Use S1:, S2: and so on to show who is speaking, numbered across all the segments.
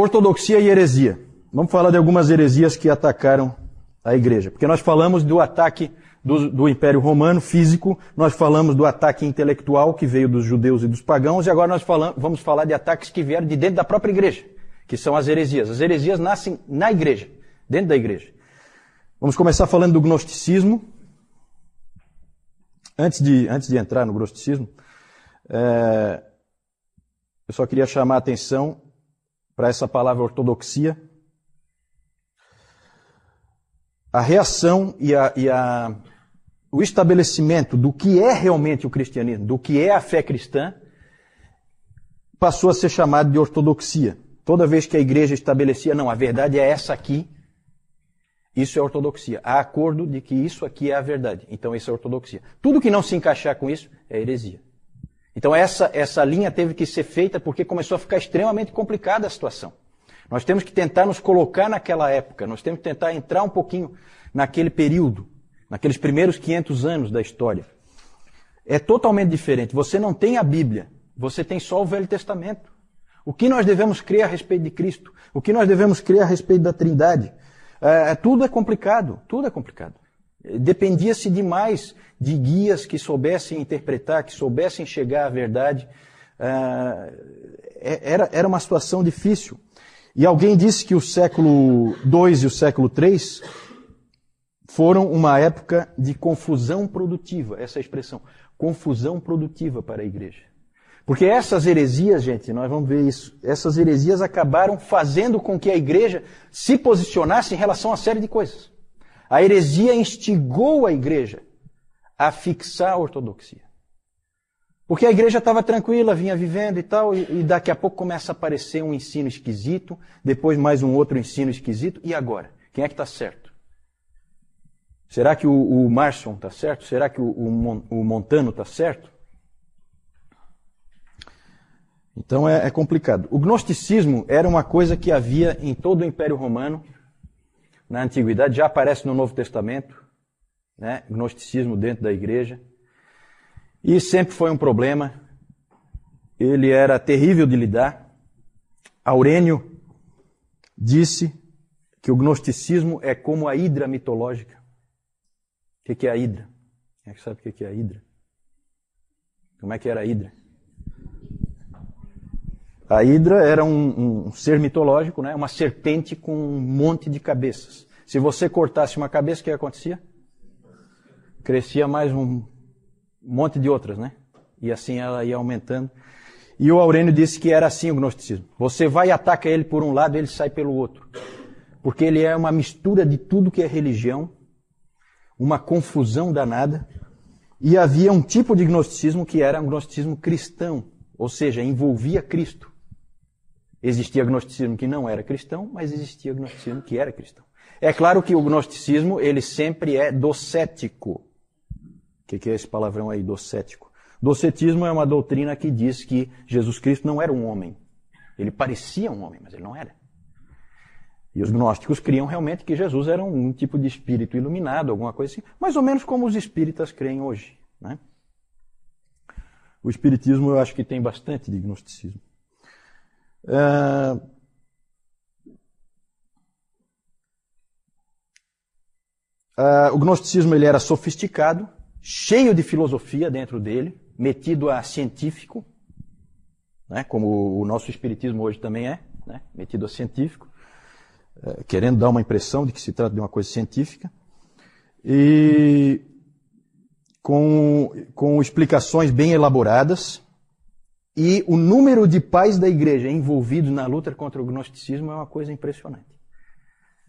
S1: Ortodoxia e heresia. Vamos falar de algumas heresias que atacaram a igreja. Porque nós falamos do ataque do, do, Império Romano físico, nós falamos do ataque intelectual que veio dos judeus e dos pagãos, e agora nós falamos, vamos falar de ataques que vieram de dentro da própria igreja, que são as heresias. As heresias nascem na igreja, dentro da igreja. Vamos começar falando do gnosticismo. Antes de, antes de entrar no gnosticismo, é, eu só queria chamar a atenção para essa palavra ortodoxia. A reação e, a, e a, o estabelecimento do que é realmente o cristianismo, do que é a fé cristã, passou a ser chamado de ortodoxia. Toda vez que a igreja estabelecia, não, a verdade é essa aqui, isso é ortodoxia. Há acordo de que isso aqui é a verdade. Então isso é ortodoxia. Tudo que não se encaixar com isso é heresia. Então essa, essa linha teve que ser feita porque começou a ficar extremamente complicada a situação. Nós temos que tentar nos colocar naquela época, nós temos que tentar entrar um pouquinho naquele período, naqueles primeiros 500 anos da história. É totalmente diferente. Você não tem a Bíblia, você tem só o Velho Testamento. O que nós devemos crer a respeito de Cristo? O que nós devemos crer a respeito da Trindade? É, é, tudo é complicado, tudo é complicado. Dependia-se demais de guias que soubessem interpretar, que soubessem chegar à verdade. É, é era, era uma situação difícil. E alguém disse que o século II e o século III foram uma época de confusão produtiva, essa expressão, confusão produtiva para a igreja. Porque essas heresias, gente, nós vamos ver isso, essas heresias acabaram fazendo com que a igreja se posicionasse em relação a uma série de coisas. A heresia instigou a igreja a fixar a ortodoxia. Porque a igreja estava tranquila, vinha vivendo e tal, e, e, daqui a pouco começa a aparecer um ensino esquisito, depois mais um outro ensino esquisito, e agora? Quem é que está certo? Será que o, o Marson está certo? Será que o, o, o Montano está certo? Então é, é, complicado. O gnosticismo era uma coisa que havia em todo o Império Romano, na Antiguidade, já aparece no Novo Testamento, né? gnosticismo dentro da igreja. E sempre foi um problema. Ele era terrível de lidar. Aurênio disse que o gnosticismo é como a hidra mitológica. O que é a hidra? Quem é que sabe o que é a hidra? Como é que era a hidra? A Hidra era um, um, ser mitológico, né? uma serpente com um monte de cabeças. Se você cortasse uma cabeça, o que acontecia? Crescia mais um monte de outras, né? E assim ela ia aumentando. E o Aurênio disse que era assim o gnosticismo. Você vai e ataca ele por um lado, ele sai pelo outro. Porque ele é uma mistura de tudo que é religião, uma confusão danada. E havia um tipo de gnosticismo que era um gnosticismo cristão, ou seja, envolvia Cristo. Existia gnosticismo que não era cristão, mas existia gnosticismo que era cristão. É claro que o gnosticismo, ele sempre é docético. O que é esse palavrão aí, docético? Docetismo é uma doutrina que diz que Jesus Cristo não era um homem. Ele parecia um homem, mas ele não era. E os gnósticos criam realmente que Jesus era um tipo de espírito iluminado, alguma coisa assim, mais ou menos como os espíritas creem hoje. Né? O espiritismo eu acho que tem bastante de gnosticismo. Uh, uh, o gnosticismo ele era sofisticado, cheio de filosofia dentro dele, metido a científico, né, como o nosso espiritismo hoje também é, né, metido a científico, uh, querendo dar uma impressão de que se trata de uma coisa científica, e com, com explicações bem elaboradas, e o número de pais da igreja envolvidos na luta contra o gnosticismo é uma coisa impressionante.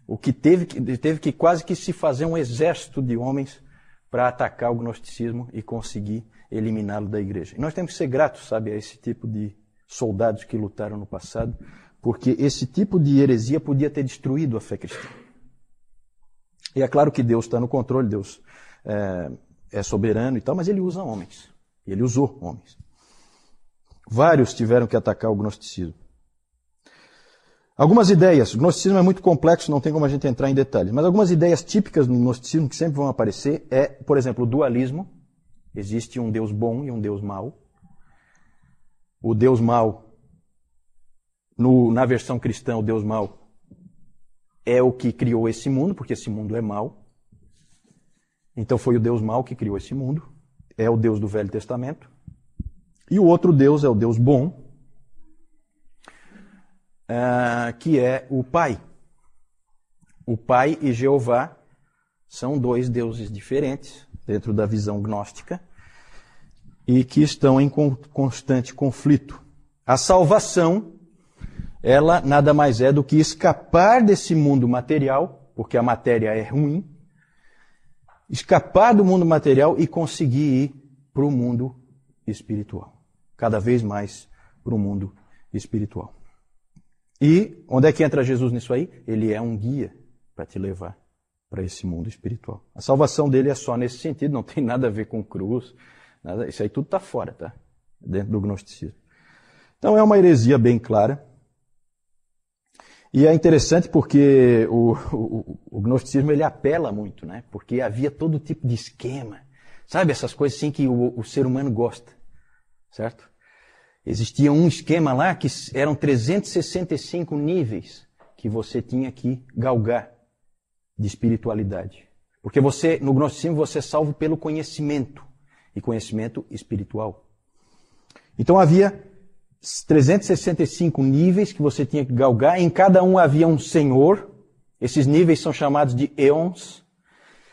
S1: O que teve que, teve que quase que se fazer um exército de homens para atacar o gnosticismo e conseguir eliminá-lo da igreja. E nós temos que ser gratos, sabe, a esse tipo de soldados que lutaram no passado, porque esse tipo de heresia podia ter destruído a fé cristã. E é claro que Deus está no controle, Deus é, é soberano e tal, mas ele usa homens. Ele usou homens. Vários tiveram que atacar o gnosticismo. Algumas ideias. O gnosticismo é muito complexo, não tem como a gente entrar em detalhes. Mas algumas ideias típicas no gnosticismo que sempre vão aparecer é, por exemplo, o dualismo. Existe um Deus bom e um Deus mau. O Deus mau no, na versão cristã, o Deus mau é o que criou esse mundo, porque esse mundo é mau. Então foi o Deus mau que criou esse mundo. É o Deus do Velho Testamento. E o outro Deus é o Deus bom, uh, que é o Pai. O Pai e Jeová são dois deuses diferentes dentro da visão gnóstica e que estão em constante conflito. A salvação, ela nada mais é do que escapar desse mundo material, porque a matéria é ruim, escapar do mundo material e conseguir ir para o mundo espiritual. Cada vez mais para o mundo espiritual. E onde é que entra Jesus nisso aí? Ele é um guia para te levar para esse mundo espiritual. A salvação dele é só nesse sentido, não tem nada a ver com cruz, nada, isso aí tudo está fora, tá? Dentro do gnosticismo. Então é uma heresia bem clara. E é interessante porque o, o, o, gnosticismo ele apela muito, né? Porque havia todo tipo de esquema, sabe essas coisas assim que o, o ser humano gosta, certo? Existia um esquema lá que eram 365 níveis que você tinha que galgar de espiritualidade. Porque você, no gnosticismo, você é salvo pelo conhecimento. E conhecimento espiritual. Então havia 365 níveis que você tinha que galgar. Em cada um havia um senhor. Esses níveis são chamados de eons.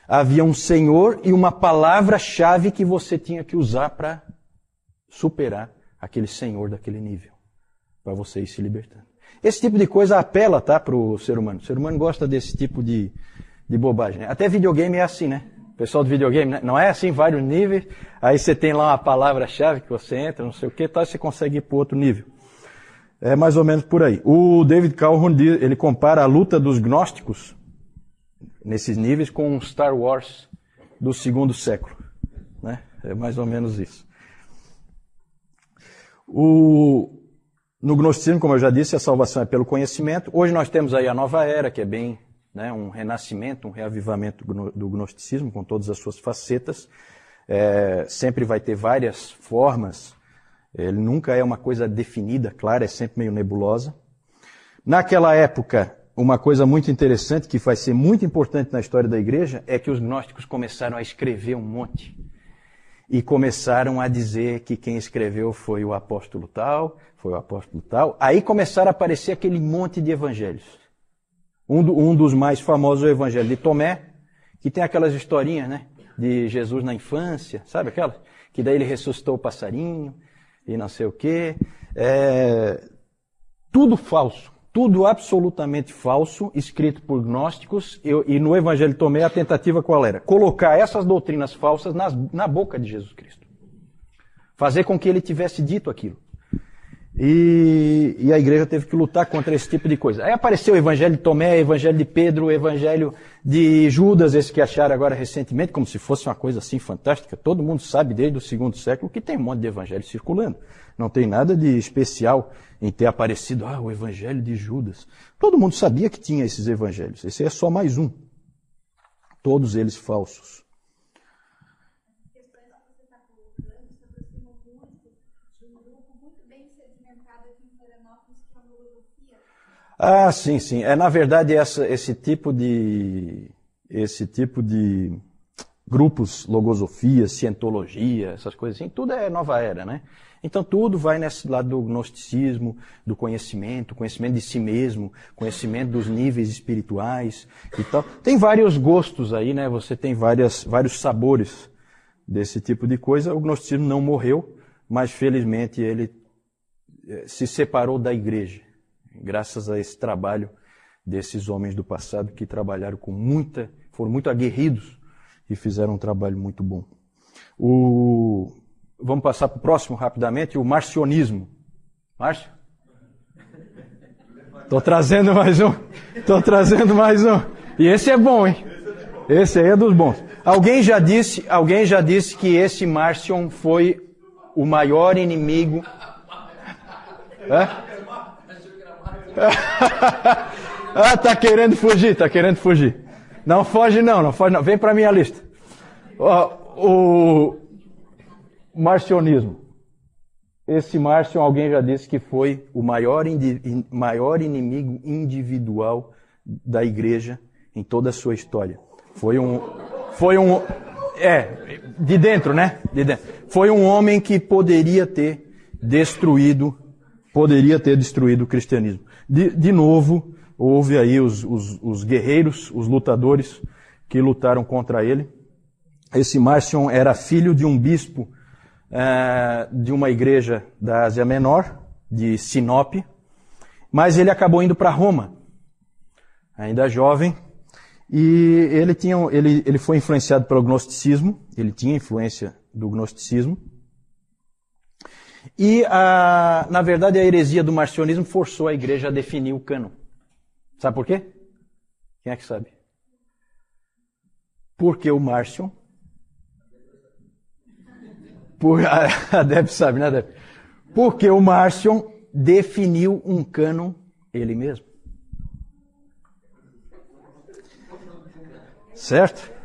S1: Havia um senhor e uma palavra-chave que você tinha que usar para superar aquele senhor daquele nível. Para você ir se libertando. Esse tipo de coisa apela, tá, para o ser humano. O ser humano gosta desse tipo de, de bobagem. Até videogame é assim, né? Pessoal do videogame, né? não é assim, vários níveis. Aí você tem lá uma palavra-chave que você entra, não sei o que, tal, você consegue ir para outro nível. É mais ou menos por aí. O David Calhoun, ele compara a luta dos gnósticos nesses níveis com Star Wars do segundo século. Né? É mais ou menos isso. O, no gnosticismo, como eu já disse, a salvação é pelo conhecimento. Hoje nós temos aí a nova era, que é bem né, um renascimento, um reavivamento do gnosticismo, com todas as suas facetas. É, sempre vai ter várias formas, ele nunca é uma coisa definida, clara, é sempre meio nebulosa. Naquela época, uma coisa muito interessante, que vai ser muito importante na história da igreja, é que os gnósticos começaram a escrever um monte. E começaram a dizer que quem escreveu foi o apóstolo tal, foi o apóstolo tal. Aí começaram a aparecer aquele monte de evangelhos. Um, do, um dos mais famosos é o Evangelho de Tomé, que tem aquelas historinhas, né? De Jesus na infância, sabe aquelas? Que daí ele ressuscitou o passarinho e não sei o quê. É, tudo falso, tudo absolutamente falso, escrito por gnósticos. E, e, no Evangelho de Tomé a tentativa qual era? Colocar essas doutrinas falsas nas, na boca de Jesus Cristo. Fazer com que ele tivesse dito aquilo. E, e, a igreja teve que lutar contra esse tipo de coisa. Aí apareceu o evangelho de Tomé, o evangelho de Pedro, o evangelho de Judas, esse que acharam agora recentemente, como se fosse uma coisa assim fantástica. Todo mundo sabe desde o segundo século que tem um monte de evangelho circulando. Não tem nada de especial em ter aparecido, ah, o evangelho de Judas. Todo mundo sabia que tinha esses evangelhos. Esse é só mais um. Todos eles falsos. Ah, sim, sim. É na verdade essa, esse tipo de esse tipo de grupos, logosofia, cientologia, essas coisas assim, tudo é nova era, né? Então tudo vai nesse lado do gnosticismo, do conhecimento, conhecimento de si mesmo, conhecimento dos níveis espirituais e tal. Tem vários gostos aí, né? Você tem várias, vários sabores desse tipo de coisa. O gnosticismo não morreu, mas felizmente ele eh, se separou da igreja graças a esse trabalho desses homens do passado que trabalharam com muita, foram muito aguerridos e fizeram um trabalho muito bom. O, vamos passar para o próximo rapidamente, o marcionismo. Márcio? Estou trazendo mais um. Estou trazendo mais um. E esse é bom, hein? Esse aí é dos bons. Alguém já disse, alguém já disse que esse Marcion foi o maior inimigo. É? ah, tá querendo fugir, tá querendo fugir. Não foge não, não foge não. Vem para minha lista. O, o marcionismo. esse Márcio, alguém já disse que foi o maior, maior inimigo individual da igreja em toda a sua história. Foi um, foi um, é, de dentro, né? De dentro. Foi um homem que poderia ter destruído, poderia ter destruído o cristianismo. De, de novo, houve aí os, os, os guerreiros, os lutadores que lutaram contra ele. Esse Márcio era filho de um bispo é, de uma igreja da Ásia Menor, de Sinop, mas ele acabou indo para Roma, ainda jovem, e ele, tinha, ele, ele foi influenciado pelo gnosticismo, ele tinha influência do gnosticismo, e, a, na verdade, a heresia do marcionismo forçou a igreja a definir o cânon. Sabe por quê? Quem é que sabe? Porque o Márcio por, a Deb sabe, né, Deb? Porque o Marcion definiu um cânon ele mesmo. Certo?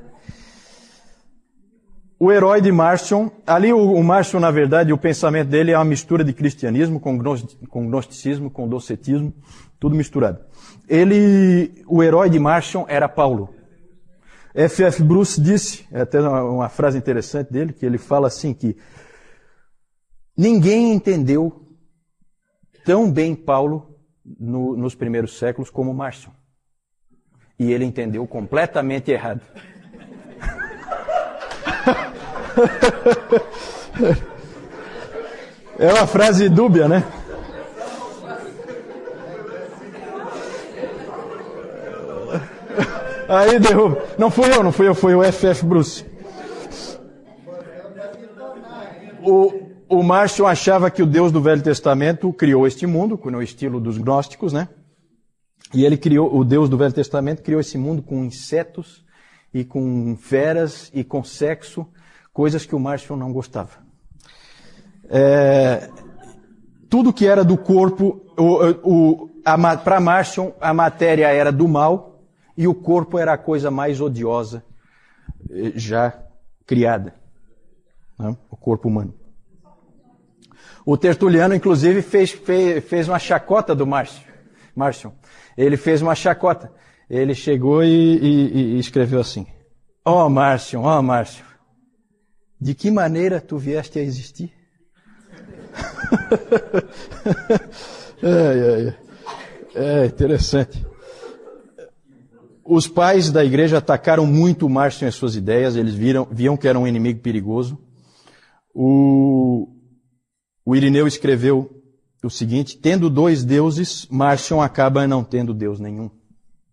S1: O herói de Marcion, ali o, o na verdade, o pensamento dele é uma mistura de cristianismo com, com gnosticismo, com docetismo, tudo misturado. Ele, o herói de Marcion era Paulo. F.F. Bruce disse, é até uma, uma frase interessante dele, que ele fala assim que ninguém entendeu tão bem Paulo no, nos primeiros séculos como Márcio. E ele entendeu completamente errado. É uma frase dúbia, né? Aí derruba. Não fui eu, não fui eu, foi o FF Bruce. O, o Márcio achava que o Deus do Velho Testamento criou este mundo, no estilo dos gnósticos, né? E ele criou, o Deus do Velho Testamento criou esse mundo com insetos e com feras e com sexo, coisas que o Márcio não gostava. É, tudo que era do corpo, para Márcio, a matéria era do mal, e o corpo era a coisa mais odiosa eh, já criada. Né? O corpo humano. O Tertuliano, inclusive, fez, fez, fez uma chacota do Márcio. Márcio. Ele fez uma chacota. Ele chegou e, e, e escreveu assim: Ó oh, Márcio, ó oh, Márcio, de que maneira tu vieste a existir? é, é, é, é interessante. Os pais da igreja atacaram muito o Márcio em suas ideias, eles viram, viam que era um inimigo perigoso. O, o Irineu escreveu o seguinte: tendo dois deuses, Márcio acaba não tendo Deus nenhum.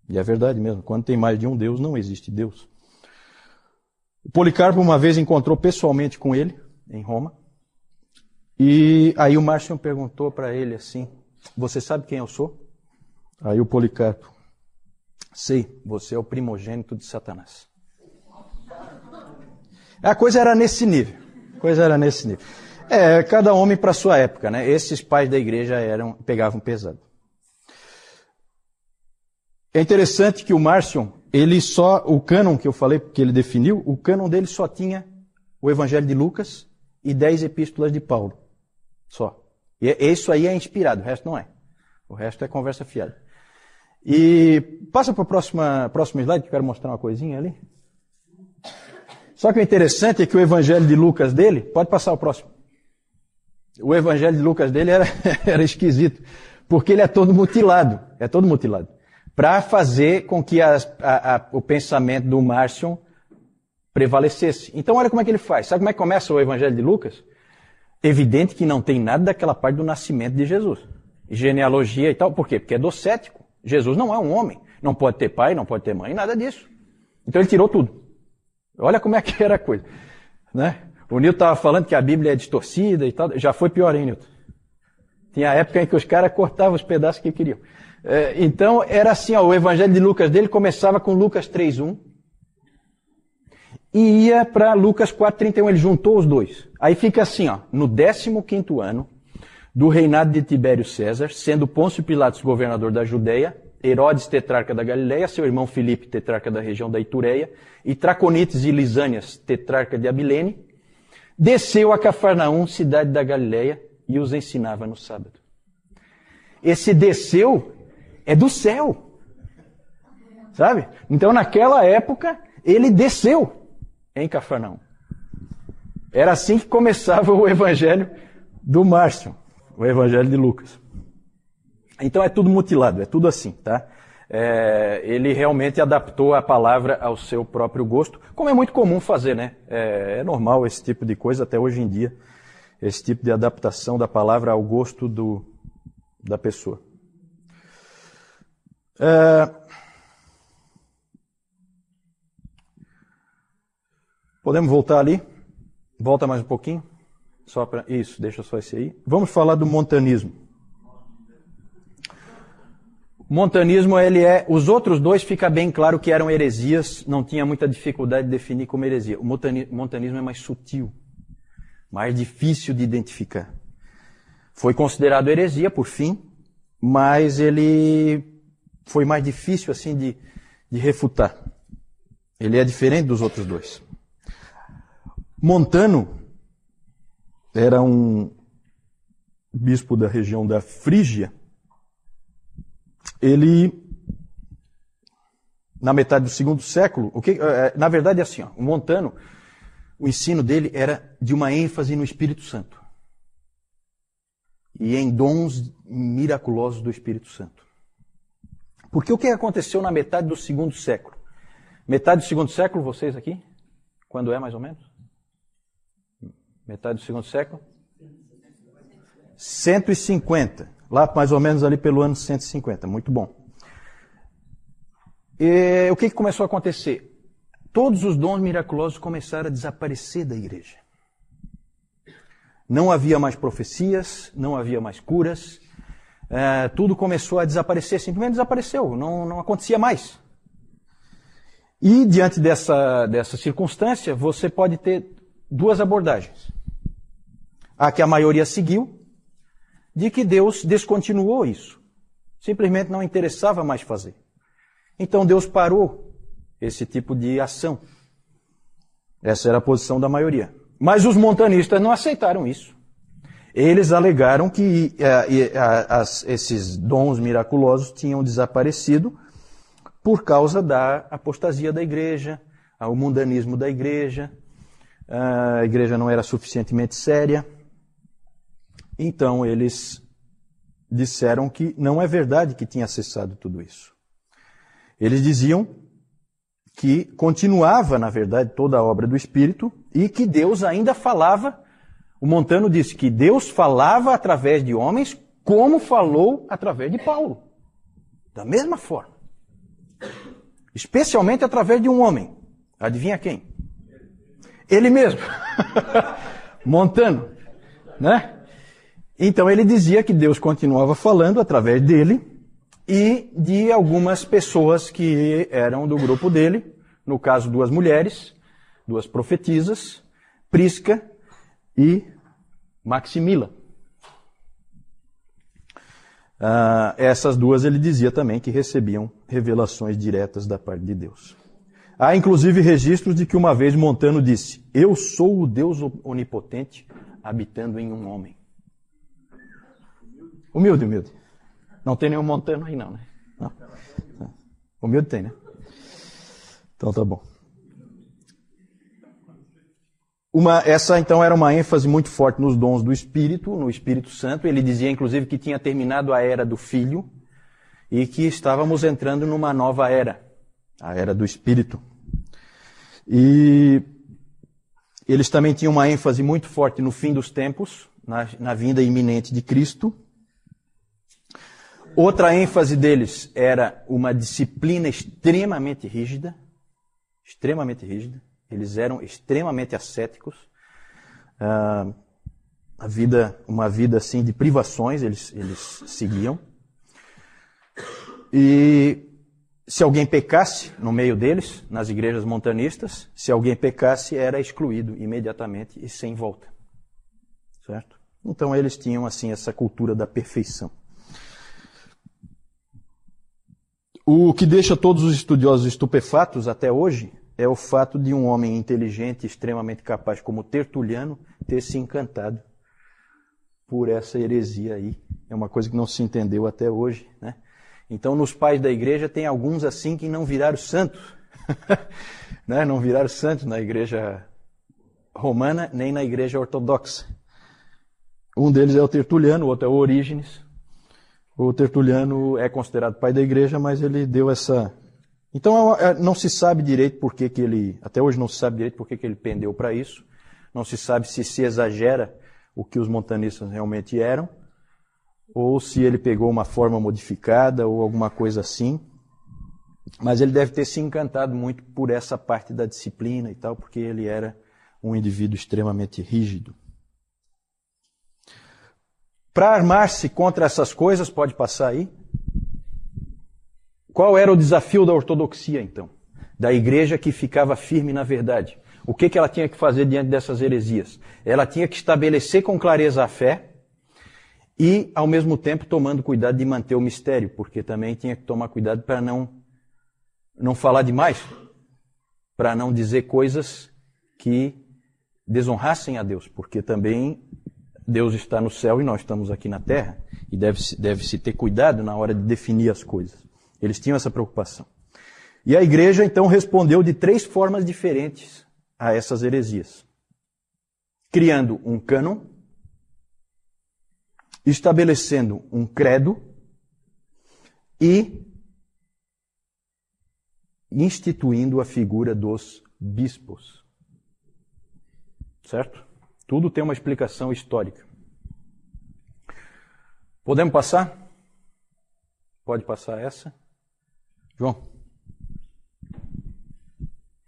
S1: E é verdade mesmo, quando tem mais de um Deus, não existe Deus. O Policarpo uma vez encontrou pessoalmente com ele, em Roma, e aí o Márcio perguntou para ele assim: Você sabe quem eu sou? Aí o Policarpo, Sei, você é o primogênito de Satanás. A coisa era nesse nível. A coisa era nesse nível. É, cada homem para sua época, né? Esses pais da igreja eram pegavam pesado. É interessante que o Márcio, ele só o cânon que eu falei que ele definiu, o cânon dele só tinha o Evangelho de Lucas e dez epístolas de Paulo. Só. E é, isso aí é inspirado, o resto não é. O resto é conversa fiada. E passa para o próximo slide, que eu quero mostrar uma coisinha ali. Só que o interessante é que o evangelho de Lucas dele, pode passar o próximo. O evangelho de Lucas dele era, era esquisito, porque ele é todo mutilado, é todo mutilado, para fazer com que as, a, a, o pensamento do Márcio prevalecesse. Então olha como é que ele faz. Sabe como é que começa o evangelho de Lucas? Evidente que não tem nada daquela parte do nascimento de Jesus. Genealogia e tal. Por quê? Porque é docético. Jesus não é um homem. Não pode ter pai, não pode ter mãe, nada disso. Então ele tirou tudo. Olha como é que era a coisa. Né? O Nilton estava falando que a Bíblia é distorcida e tal. Já foi pior, hein, Nilton? Tinha época em que os caras cortavam os pedaços que queriam. É, então era assim, ó, o evangelho de Lucas dele começava com Lucas 3.1 e ia para Lucas 4.31. Ele juntou os dois. Aí fica assim, ó, no 15 ano, do reinado de Tibério César, sendo Pôncio Pilatos governador da Judéia, Herodes tetrarca da Galileia, seu irmão Filipe tetrarca da região da Itureia, e Traconites e Lisânias tetrarca de Abilene, desceu a Cafarnaum, cidade da Galileia, e os ensinava no sábado. Esse desceu é do céu. Sabe? Então, naquela época, ele desceu em Cafarnaum. Era assim que começava o evangelho do Márcio, o evangelho de Lucas. Então é tudo mutilado, é tudo assim, tá? É, ele realmente adaptou a palavra ao seu próprio gosto, como é muito comum fazer, né? É, é, normal esse tipo de coisa até hoje em dia, esse tipo de adaptação da palavra ao gosto do, da pessoa. É, podemos voltar ali? Volta mais um pouquinho. Só para isso, deixa só esse aí. Vamos falar do montanismo. Montanismo, ele é. Os outros dois fica bem claro que eram heresias, não tinha muita dificuldade de definir como heresia. O montanismo é mais sutil, mais difícil de identificar. Foi considerado heresia, por fim, mas ele foi mais difícil assim de, de refutar. Ele é diferente dos outros dois. Montano era um bispo da região da Frígia. Ele, na metade do segundo século, o que, eh, na verdade é assim, ó, o Montano, o ensino dele era de uma ênfase no Espírito Santo e em dons miraculosos do Espírito Santo. Porque o que aconteceu na metade do segundo século? Metade do segundo século, vocês aqui? Quando é mais ou menos? Metade do segundo século? 150. Lá mais ou menos ali pelo ano 150. Muito bom. E, o que, que começou a acontecer? Todos os dons miraculosos começaram a desaparecer da igreja. Não havia mais profecias, não havia mais curas, é, tudo começou a desaparecer, simplesmente desapareceu, não, não acontecia mais. E diante dessa, dessa circunstância, você pode ter duas abordagens a que a maioria seguiu, de que Deus descontinuou isso. Simplesmente não interessava mais fazer. Então Deus parou esse tipo de ação. Essa era a posição da maioria. Mas os montanistas não aceitaram isso. Eles alegaram que as, esses dons miraculosos tinham desaparecido por causa da apostasia da igreja, o mundanismo da igreja, a igreja não era suficientemente séria. Então eles disseram que não é verdade que tinha cessado tudo isso. Eles diziam que continuava, na verdade, toda a obra do Espírito e que Deus ainda falava. O Montano disse que Deus falava através de homens como falou através de Paulo. Da mesma forma. Especialmente através de um homem. Adivinha quem? Ele mesmo. Montano. Né? Então ele dizia que Deus continuava falando através dele e de algumas pessoas que eram do grupo dele, no caso duas mulheres, duas profetisas, Prisca e Maximila. Uh, essas duas ele dizia também que recebiam revelações diretas da parte de Deus. Há inclusive registros de que uma vez Montano disse: Eu sou o Deus onipotente habitando em um homem. Humilde, humilde. Não tem nenhum montano aí, não, né? Não. Humilde tem, né? Então tá bom. Uma, essa então era uma ênfase muito forte nos dons do Espírito, no Espírito Santo. Ele dizia inclusive que tinha terminado a era do Filho e que estávamos entrando numa nova era, a era do Espírito. E eles também tinham uma ênfase muito forte no fim dos tempos, na, na vinda iminente de Cristo. Outra ênfase deles era uma disciplina extremamente rígida, extremamente rígida. Eles eram extremamente ascéticos. Uh, a vida, uma vida assim de privações eles, eles seguiam. E se alguém pecasse no meio deles, nas igrejas montanistas, se alguém pecasse, era excluído imediatamente e sem volta. Certo? Então eles tinham assim essa cultura da perfeição. O que deixa todos os estudiosos estupefatos até hoje é o fato de um homem inteligente, extremamente capaz como Tertuliano, ter se encantado por essa heresia aí. É uma coisa que não se entendeu até hoje, né? Então, nos pais da igreja tem alguns assim que não viraram santos, né? Não viraram santos na igreja romana nem na igreja ortodoxa. Um deles é o Tertuliano, o outro é o Orígenes. O Tertuliano é considerado pai da igreja, mas ele deu essa. Então é, não se sabe direito por que, que ele. Até hoje não se sabe direito por que, que ele pendeu para isso. Não se sabe se se exagera o que os montanistas realmente eram, ou se ele pegou uma forma modificada ou alguma coisa assim. Mas ele deve ter se encantado muito por essa parte da disciplina e tal, porque ele era um indivíduo extremamente rígido. Para armar-se contra essas coisas, pode passar aí. Qual era o desafio da ortodoxia, então? Da igreja que ficava firme na verdade. O que, que ela tinha que fazer diante dessas heresias? Ela tinha que estabelecer com clareza a fé e, ao mesmo tempo, tomando cuidado de manter o mistério, porque também tinha que tomar cuidado para não, não falar demais, para não dizer coisas que desonrassem a Deus, porque também Deus está no céu e nós estamos aqui na terra, e deve-se deve -se ter cuidado na hora de definir as coisas. Eles tinham essa preocupação. E a igreja então respondeu de três formas diferentes a essas heresias: criando um cânon, estabelecendo um credo e instituindo a figura dos bispos. Certo? Tudo tem uma explicação histórica. Podemos passar? Pode passar essa? João?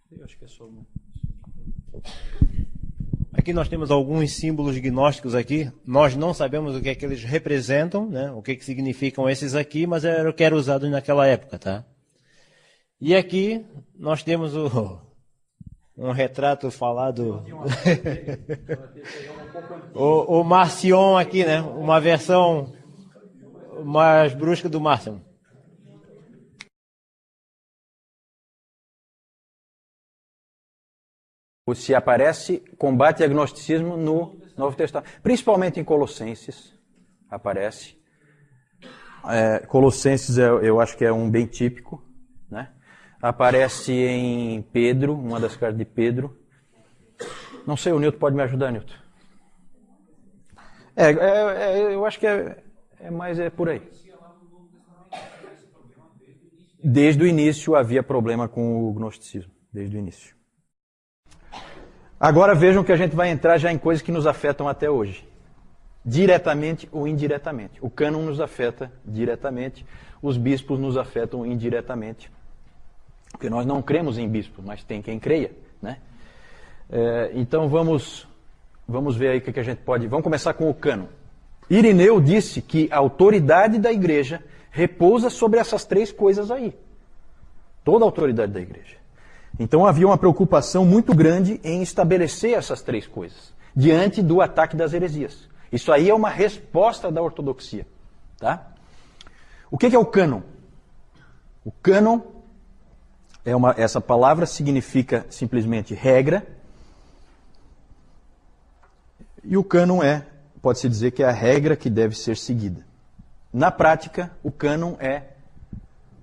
S2: Eu acho que é só uma. Aqui nós temos alguns símbolos gnósticos aqui. Nós não sabemos o que é que eles representam, né? o que, é que significam esses aqui, mas era o que era usado naquela época. Tá? E aqui nós temos o, um retrato falado. o, o Marcion aqui, né? Uma versão mais brusca do Marcion.
S1: Se aparece combate agnosticismo no Novo Testamento, principalmente em Colossenses, aparece. É, Colossenses é, eu acho que é um bem típico, né? Aparece em Pedro, uma das cartas de Pedro. Não sei, o Nilton pode me ajudar, Nilton. É, é, é, eu acho que é, é mais é por aí. Desde o início havia problema com o gnosticismo, desde o início. Agora vejam que a gente vai entrar já em coisas que nos afetam até hoje. Diretamente ou indiretamente. O cânon nos afeta diretamente, os bispos nos afetam indiretamente. Porque nós não cremos em bispo, mas tem quem creia, né? É, então vamos, vamos ver aí o que, que a gente pode. Vamos começar com o cano. Irineu disse que a autoridade da igreja repousa sobre essas três coisas aí. Toda a autoridade da igreja. Então havia uma preocupação muito grande em estabelecer essas três coisas diante do ataque das heresias. Isso aí é uma resposta da ortodoxia, tá? O que é o cânon? O cânon é uma, essa palavra significa simplesmente regra. E o cânon é, pode-se dizer que é a regra que deve ser seguida. Na prática, o cânon é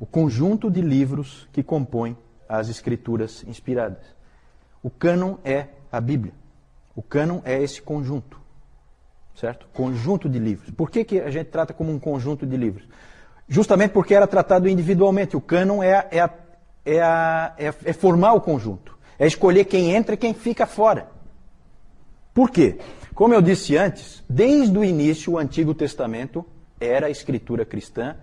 S1: o conjunto de livros que compõem as escrituras inspiradas. O cânon é a Bíblia. O cânon é esse conjunto. Certo? Conjunto de livros. Por que, que a gente trata como um conjunto de livros? Justamente porque era tratado individualmente. O cânon é é é, é, é formar o conjunto. É escolher quem entra e quem fica fora. Por quê? Como eu disse antes, desde o início o Antigo Testamento era a escritura cristã,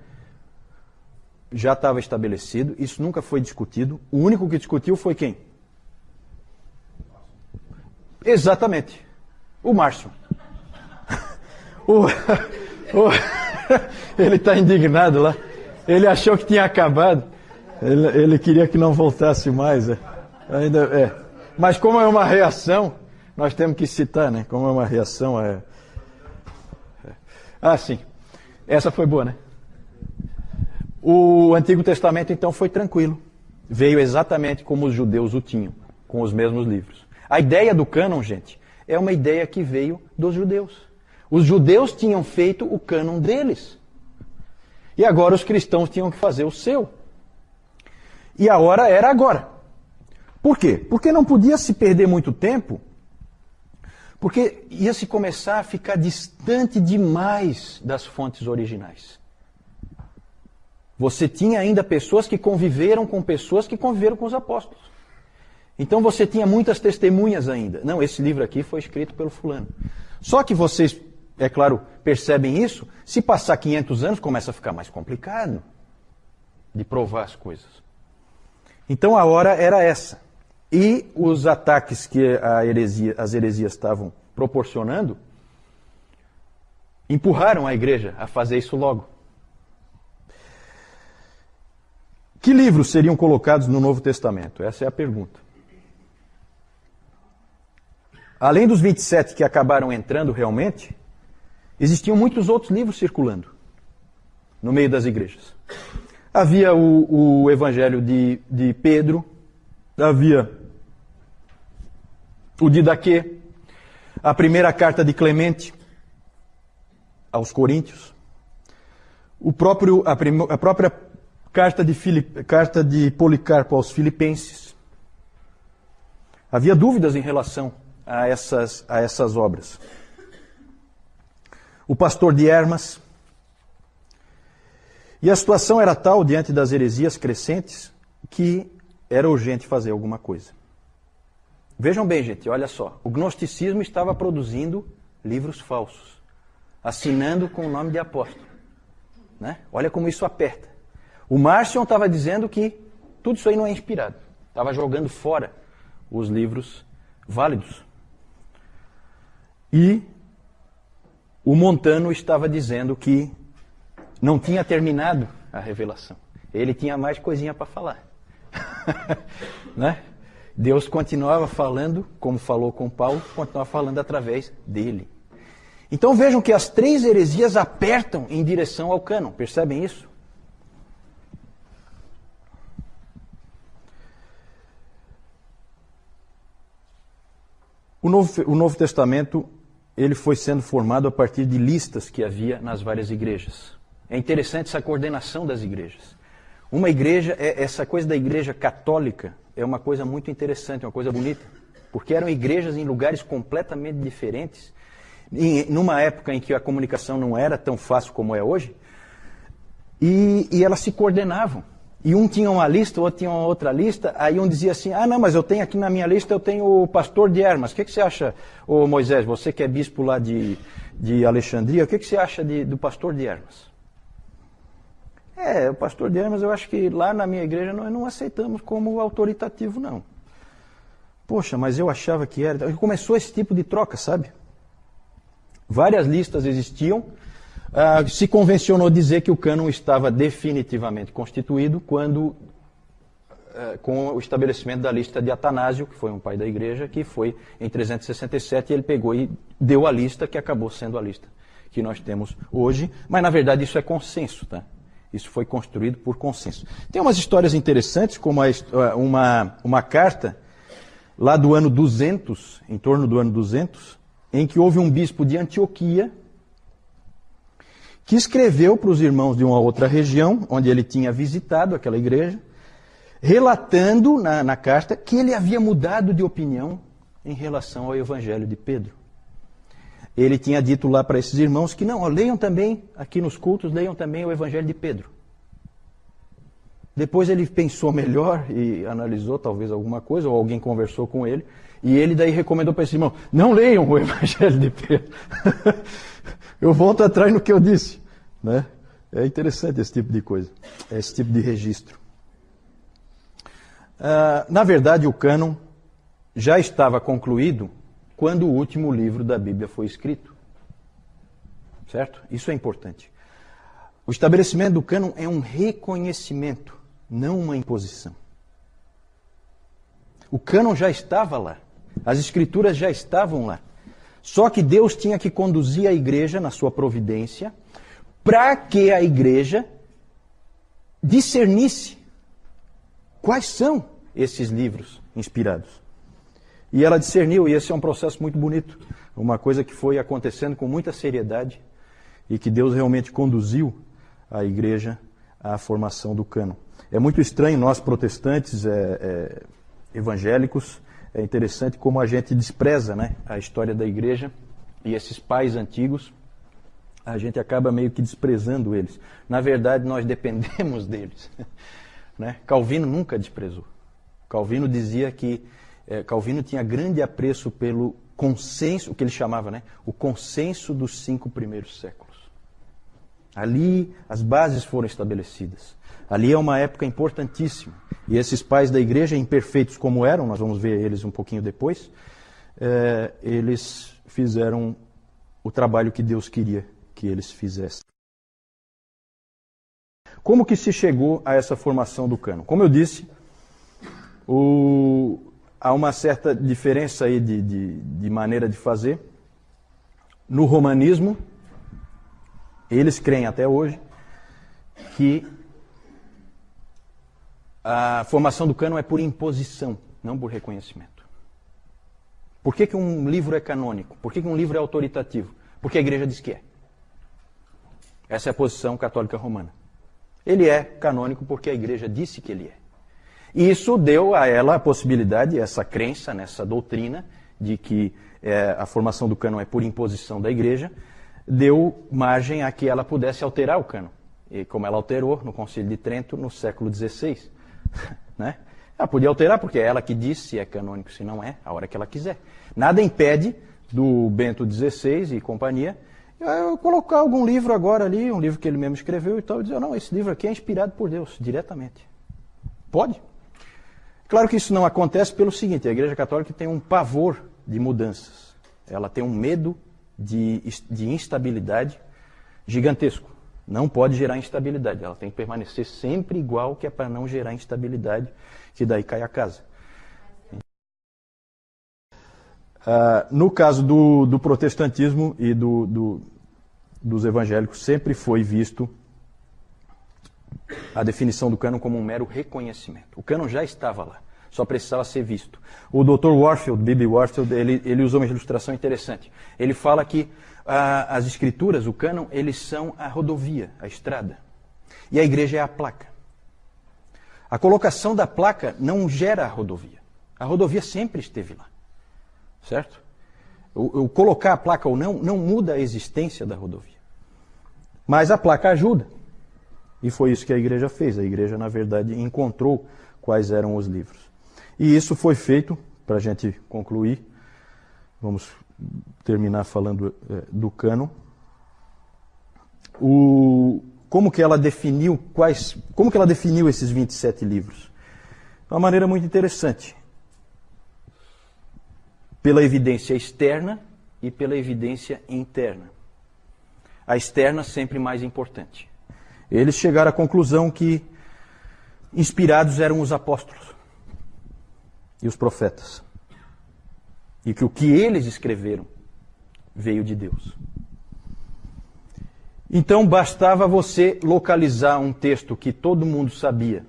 S1: já estava estabelecido, isso nunca foi discutido. O único que discutiu foi quem? Exatamente, o Márcio. o, o, ele está indignado lá. Ele achou que tinha acabado. Ele, ele queria que não voltasse mais. É. Ainda é. Mas como é uma reação, nós temos que citar, né? Como é uma reação é... é. Ah, sim. Essa foi boa, né? O Antigo Testamento então foi tranquilo. Veio exatamente como os judeus o tinham, com os mesmos livros. A ideia do cânon, gente, é uma ideia que veio dos judeus. Os judeus tinham feito o cânon deles. E agora os cristãos tinham que fazer o seu. E a hora era agora. Por quê? Porque não podia se perder muito tempo, porque ia se começar a ficar distante demais das fontes originais. Você tinha ainda pessoas que conviveram com pessoas que conviveram com os apóstolos. Então você tinha muitas testemunhas ainda. Não, esse livro aqui foi escrito pelo fulano. Só que vocês, é claro, percebem isso, se passar 500 anos começa a ficar mais complicado de provar as coisas. Então a hora era essa. E os ataques que heresia, as heresias estavam proporcionando empurraram a igreja a fazer isso logo. Que livros seriam colocados no Novo Testamento? Essa é a pergunta. Além dos 27 que acabaram entrando realmente, existiam muitos outros livros circulando no meio das igrejas. Havia o, o Evangelho de, de Pedro, havia o Didaquê, a primeira carta de Clemente aos Coríntios, o próprio, a, prim, a própria carta de, Filip, carta de Policarpo aos Filipenses. Havia dúvidas em relação a essas, a essas obras. O pastor de Hermas, e a situação era tal, diante das heresias crescentes, que era urgente fazer alguma coisa. Vejam bem, gente, olha só. O gnosticismo estava produzindo livros falsos, assinando com o nome de apóstolo. Né? Olha como isso aperta. O Marcion estava dizendo que tudo isso aí não é inspirado. Estava jogando fora os livros válidos. E o Montano estava dizendo que não tinha terminado a revelação. Ele tinha mais coisinha para falar. né? Deus continuava falando, como falou com Paulo, continuava falando através dele. Então vejam que as três heresias apertam em direção ao cânon, percebem isso? O Novo, o Novo Testamento ele foi sendo formado a partir de listas que havia nas várias igrejas. É interessante essa coordenação das igrejas. Uma igreja, é, essa coisa da igreja católica é uma coisa muito interessante, uma coisa bonita, porque eram igrejas em lugares completamente diferentes, numa época em que a comunicação não era tão fácil como é hoje, e, e elas se coordenavam. E um tinha uma lista, o outro tinha outra lista, aí um dizia assim, ah não, mas eu tenho aqui na minha lista, eu tenho o pastor de Hermas. O que, que você acha, ô Moisés, você que é bispo lá de, de Alexandria, o que, que você acha de, do pastor de Hermas? É, o pastor de Hermas, eu acho que lá na minha igreja nós não aceitamos como autoritativo, não. Poxa, mas eu achava que era. Começou esse tipo de troca, sabe? Várias listas existiam, Uh, se convencionou dizer que o cânon estava definitivamente constituído quando, uh, com o estabelecimento da lista de Atanásio, que foi um pai da igreja, que foi em 367, ele pegou e deu a lista que acabou sendo a lista que nós temos hoje, mas na verdade isso é consenso, tá? Isso foi construído por consenso. Tem umas histórias interessantes, como ah, uma, uma carta lá do ano 200, em torno do ano 200, em que houve um bispo de Antioquia que escreveu para os irmãos de uma outra região, onde ele tinha visitado aquela igreja, relatando na, na carta que ele havia mudado de opinião em relação ao evangelho de Pedro. Ele tinha dito lá para esses irmãos que não, ó, leiam também, aqui nos cultos, leiam também o evangelho de Pedro. Depois ele pensou melhor e analisou talvez alguma coisa, ou alguém conversou com ele, e ele daí recomendou para esses irmãos: não leiam o Evangelho de Pedro. eu volto atrás no que eu disse. Né? É interessante esse tipo de coisa, esse tipo de registro. Uh, na verdade, o cânon já estava concluído quando o último livro da Bíblia foi escrito. Certo? Isso é importante. O estabelecimento do cânon é um reconhecimento, não uma imposição. O cânon já estava lá. As escrituras já estavam lá. Só que Deus tinha que conduzir a igreja na sua providência para que a igreja discernisse quais são esses livros inspirados. E ela discerniu, e esse é um processo muito bonito, uma coisa que foi acontecendo com muita seriedade e que Deus realmente conduziu a igreja à formação do cano. É muito estranho nós protestantes, é, é, evangélicos, é interessante como a gente despreza né, a história da igreja e esses pais antigos, a gente acaba meio que desprezando eles. Na verdade, nós dependemos deles. Né? Calvino nunca desprezou. Calvino dizia que é, Calvino tinha grande apreço pelo consenso, o que ele chamava, né? O consenso dos cinco primeiros séculos. Ali as bases foram estabelecidas. Ali é uma época importantíssima. E esses pais da igreja, imperfeitos como eram, nós vamos ver eles um pouquinho depois, é, eles fizeram o trabalho que Deus queria que eles fizessem. Como que se chegou a essa formação do cano? Como eu disse, o, há uma certa diferença aí de, de, de maneira de fazer. No romanismo, eles creem até hoje que a formação do cano é por imposição, não por reconhecimento. Por que, que um livro é canônico? Por que, que um livro é autoritativo? Porque a igreja diz que é. Essa é a posição católica romana. Ele é canônico porque a igreja disse que ele é. E isso deu a ela a possibilidade, essa crença, nessa doutrina, de que é, a formação do cânon é por imposição da igreja, deu margem a que ela pudesse alterar o cânon. E como ela alterou no Concílio de Trento no século XVI. né? Ela podia alterar porque é ela que disse se é canônico, se não é, a hora que ela quiser. Nada impede do Bento XVI e companhia, eu colocar algum livro agora ali, um livro que ele mesmo escreveu e tal, e dizer, não, esse livro aqui é inspirado por Deus, diretamente. Pode. Claro que isso não acontece pelo seguinte, a Igreja Católica tem um pavor de mudanças. Ela tem um medo de, de instabilidade gigantesco. Não pode gerar instabilidade. Ela tem que permanecer sempre igual, que é para não gerar instabilidade, que daí cai a casa. Uh, no caso do, do protestantismo e do, do, dos evangélicos, sempre foi visto a definição do cânon como um mero reconhecimento. O cânon já estava lá, só precisava ser visto. O Dr. Warfield, Bibi Warfield, ele, ele usou uma ilustração interessante. Ele fala que as escrituras, o cânon, eles são a rodovia, a estrada. E a igreja é a placa. A colocação da placa não gera a rodovia. A rodovia sempre esteve lá. Certo? O, o colocar a placa ou não, não muda a existência da rodovia. Mas a placa ajuda. E foi isso que a igreja fez. A igreja, na verdade, encontrou quais eram os livros. E isso foi feito, para a gente concluir, vamos terminar falando é, do cano. O, como que ela definiu quais, como que ela definiu esses 27 livros? De uma maneira muito interessante pela evidência externa e pela evidência interna. A externa sempre mais importante. Eles chegaram à conclusão que inspirados eram os apóstolos e os profetas. E que o que eles escreveram veio de Deus. Então bastava você localizar um texto que todo mundo sabia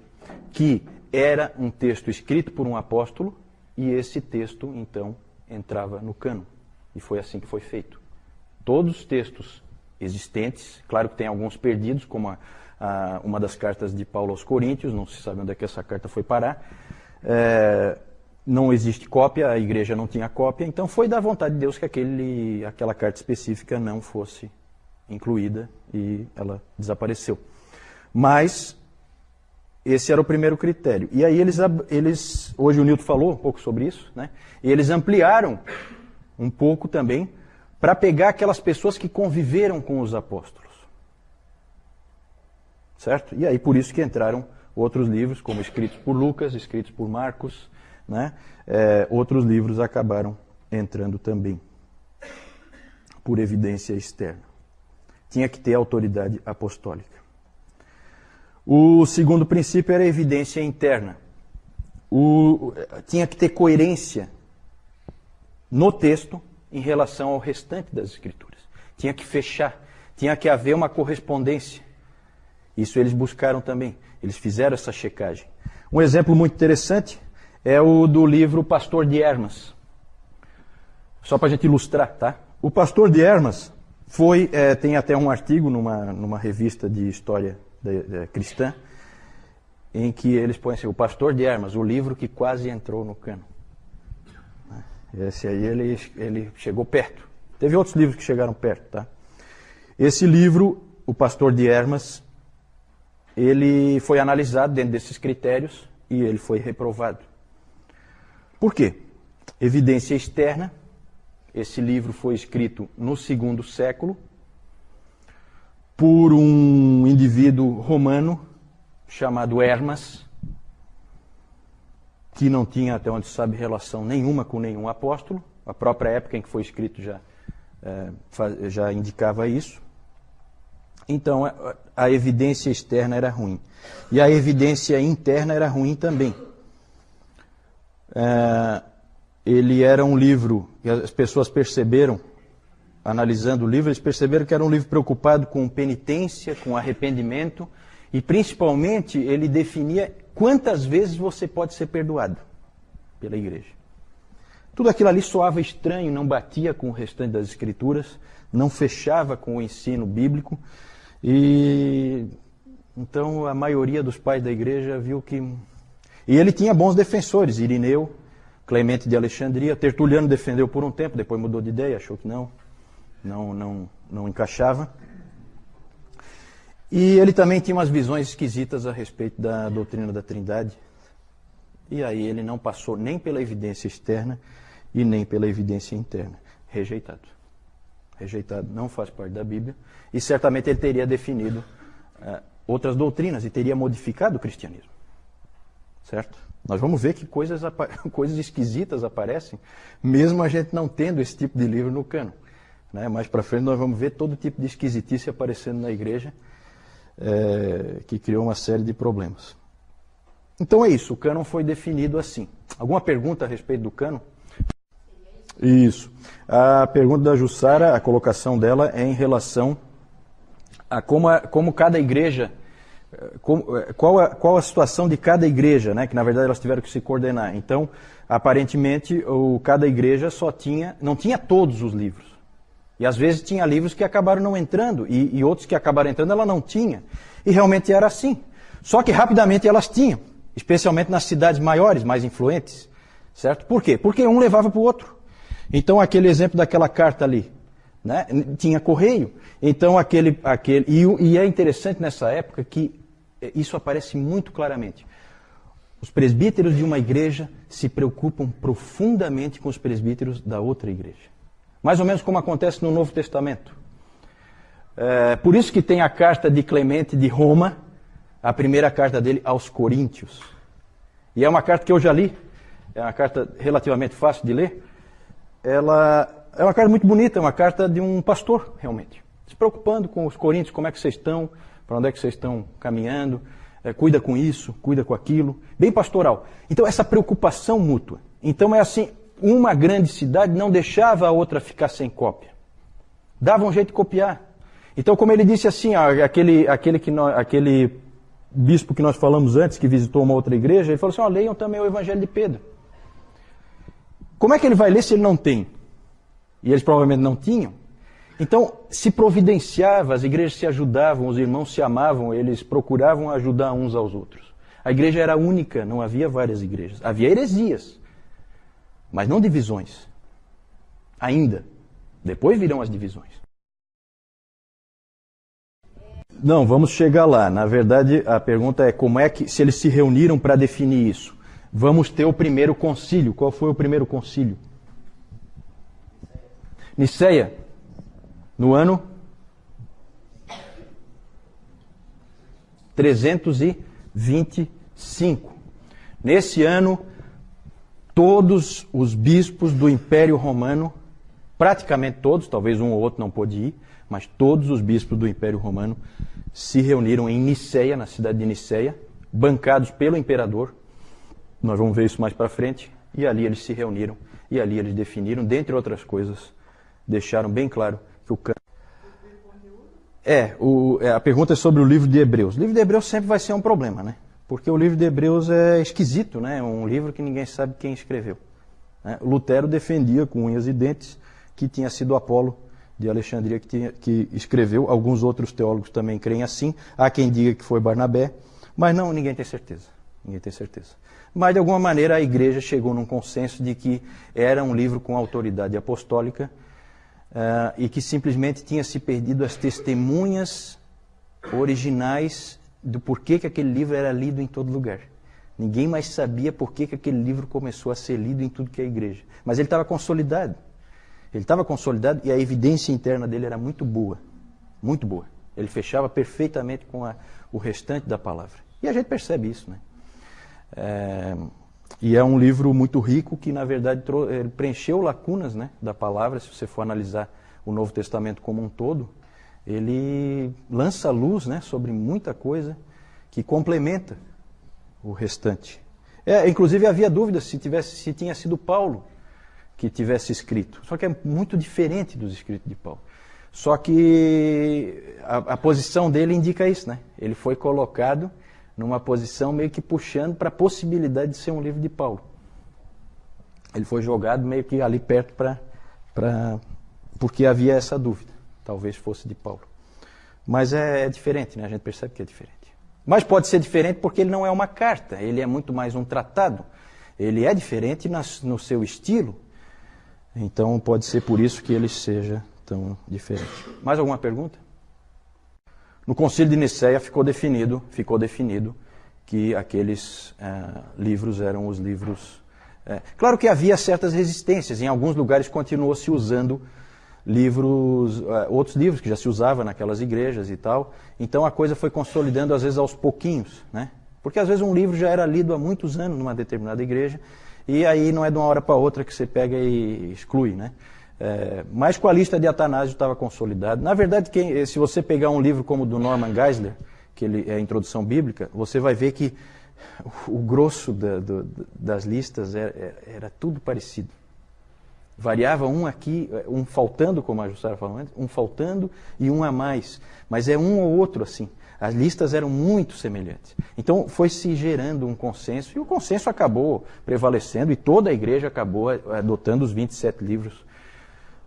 S1: que era um texto escrito por um apóstolo, e esse texto, então, entrava no cano. E foi assim que foi feito. Todos os textos existentes, claro que tem alguns perdidos, como a, a, uma das cartas de Paulo aos Coríntios, não se sabe onde é que essa carta foi parar. É, não existe cópia, a igreja não tinha cópia, então foi da vontade de Deus que aquele, aquela carta específica não fosse incluída e ela desapareceu. Mas esse era o primeiro critério. E aí eles, eles hoje o Nilton falou um pouco sobre isso, né? E eles ampliaram um pouco também para pegar aquelas pessoas que conviveram com os apóstolos. Certo? E aí por isso que entraram outros livros, como escritos por Lucas, escritos por Marcos, né? É, outros livros acabaram entrando também, por evidência externa. Tinha que ter autoridade apostólica. O segundo princípio era evidência interna. O, tinha que ter coerência no texto em relação ao restante das escrituras. Tinha que fechar, tinha que haver uma correspondência. Isso eles buscaram também. Eles fizeram essa checagem. Um exemplo muito interessante é o do livro Pastor de Hermas. Só para a gente ilustrar, tá? O pastor de Hermas foi, é, tem até um artigo numa, numa revista de história de, de, cristã, em que eles põem assim, o pastor de Hermas, o livro que quase entrou no cano. Esse aí ele, ele chegou perto. Teve outros livros que chegaram perto, tá? Esse livro, o pastor de Hermas, ele foi analisado dentro desses critérios e ele foi reprovado. Por quê? Evidência externa. Esse livro foi escrito no segundo século por um indivíduo romano chamado Hermas, que não tinha, até onde se sabe, relação nenhuma com nenhum apóstolo. A própria época em que foi escrito já, é, já indicava isso. Então, a, a evidência externa era ruim. E a evidência interna era ruim também. É, ele era um livro, e as pessoas perceberam, analisando o livro, eles perceberam que era um livro preocupado com penitência, com arrependimento, e principalmente ele definia quantas vezes você pode ser perdoado pela igreja. Tudo aquilo ali soava estranho, não batia com o restante das escrituras, não fechava com o ensino bíblico. E então a maioria dos pais da igreja viu que. E ele tinha bons defensores, Irineu, Clemente de Alexandria, Tertuliano defendeu por um tempo, depois mudou de ideia, achou que não, não, não, não encaixava. E ele também tinha umas visões esquisitas a respeito da doutrina da Trindade. E aí ele não passou nem pela evidência externa e nem pela evidência interna. Rejeitado. Rejeitado, não faz parte da Bíblia. E certamente ele teria definido uh, outras doutrinas e teria modificado o cristianismo. Certo? Nós vamos ver que coisas, coisas esquisitas aparecem, mesmo a gente não tendo esse tipo de livro no cano. Né? Mais para frente nós vamos ver todo tipo de esquisitice aparecendo na igreja, é, que criou uma série de problemas. Então é isso, o cânon foi definido assim. Alguma pergunta a respeito do cânon? Isso. A pergunta da Jussara, a colocação dela é em relação a como, a, como cada igreja, qual, a, qual a situação de cada igreja, né? que na verdade elas tiveram que se coordenar. Então, aparentemente, o, cada igreja só tinha, não tinha todos os livros. E às vezes tinha livros que acabaram não entrando, e, e outros que acabaram entrando ela não tinha. E realmente era assim. Só que rapidamente elas tinham especialmente nas cidades maiores, mais influentes, certo? Por quê? Porque um levava para o outro. Então, aquele exemplo daquela carta ali, né? tinha correio. Então, aquele. aquele e, e é interessante nessa época que isso aparece muito claramente. Os presbíteros de uma igreja se preocupam profundamente com os presbíteros da outra igreja. Mais ou menos como acontece no Novo Testamento. É, por isso que tem a carta de Clemente de Roma, a primeira carta dele aos Coríntios. E é uma carta que eu já li, é uma carta relativamente fácil de ler. Ela é uma carta muito bonita, é uma carta de um pastor, realmente. Se preocupando com os coríntios, como é que vocês estão, para onde é que vocês estão caminhando, é, cuida com isso, cuida com aquilo, bem pastoral. Então, essa preocupação mútua. Então, é assim, uma grande cidade não deixava a outra ficar sem cópia. Dava um jeito de copiar. Então, como ele disse assim, aquele, aquele, que nós, aquele bispo que nós falamos antes, que visitou uma outra igreja, ele falou assim: leiam também o Evangelho de Pedro. Como é que ele vai ler se ele não tem? E eles provavelmente não tinham. Então, se providenciava, as igrejas se ajudavam, os irmãos se amavam, eles procuravam ajudar uns aos outros. A igreja era única, não havia várias igrejas. Havia heresias, mas não divisões. Ainda. Depois virão as divisões. Não, vamos chegar lá. Na verdade, a pergunta é como é que, se eles se reuniram para definir isso. Vamos ter o primeiro concílio. Qual foi o primeiro concílio? Niceia, no ano 325. Nesse ano, todos os bispos do Império Romano, praticamente todos, talvez um ou outro não pôde ir, mas todos os bispos do Império Romano se reuniram em Niceia, na cidade de Niceia, bancados pelo imperador. Nós vamos ver isso mais para frente. E ali eles se reuniram e ali eles definiram, dentre outras coisas, deixaram bem claro que o é, o, é, a pergunta é sobre o livro de Hebreus. O livro de Hebreus sempre vai ser um problema, né? Porque o livro de Hebreus é esquisito, né? É um livro que ninguém sabe quem escreveu. Né? Lutero defendia com unhas e dentes que tinha sido Apolo de Alexandria que, tinha, que escreveu. Alguns outros teólogos também creem assim. Há quem diga que foi Barnabé, mas não, ninguém tem certeza. Ninguém tem certeza. Mas, de alguma maneira, a igreja chegou num consenso de que era um livro com autoridade apostólica uh, e que simplesmente tinha se perdido as testemunhas originais do porquê que aquele livro era lido em todo lugar. Ninguém mais sabia por que, que aquele livro começou a ser lido em tudo que é igreja. Mas ele estava consolidado. Ele estava consolidado e a evidência interna dele era muito boa. Muito boa. Ele fechava perfeitamente com a, o restante da palavra. E a gente percebe isso, né? É, e é um livro muito rico que, na verdade, preencheu lacunas né, da palavra. Se você for analisar o Novo Testamento como um todo, ele lança luz né, sobre muita coisa que complementa o restante. É, inclusive havia dúvidas se, tivesse, se tinha sido Paulo que tivesse escrito. Só que é muito diferente dos escritos de Paulo. Só que a, a posição dele indica isso, né? Ele foi colocado numa posição meio que puxando para a possibilidade de ser um livro de Paulo. Ele foi jogado meio que ali perto para. porque havia essa dúvida. Talvez fosse de Paulo. Mas é, é diferente, né? A gente percebe que é diferente. Mas pode ser diferente porque ele não é uma carta, ele é muito mais um tratado. Ele é diferente no seu estilo. Então pode ser por isso que ele seja tão diferente. Mais alguma pergunta? No Concílio de Nicéia ficou definido, ficou definido que aqueles é, livros eram os livros. É, claro que havia certas resistências. Em alguns lugares continuou se usando livros, uh, outros livros que já se usava naquelas igrejas e tal. Então a coisa foi consolidando às vezes aos pouquinhos, né? Porque às vezes um livro já era lido há muitos anos numa determinada igreja e aí não é de uma hora para outra que você pega e exclui, né? É, mas com a lista de Atanásio estava consolidado. Na verdade, quem, se você pegar um livro como o do Norman Geisler, que ele é a introdução bíblica, você vai ver que o grosso da, do, das listas era, era tudo parecido. Variava um aqui, um faltando, como a Jussara falou antes, um faltando e um a mais. Mas é um ou outro assim. As listas eram muito semelhantes. Então foi se gerando um consenso e o consenso acabou prevalecendo e toda a igreja acabou adotando os 27 livros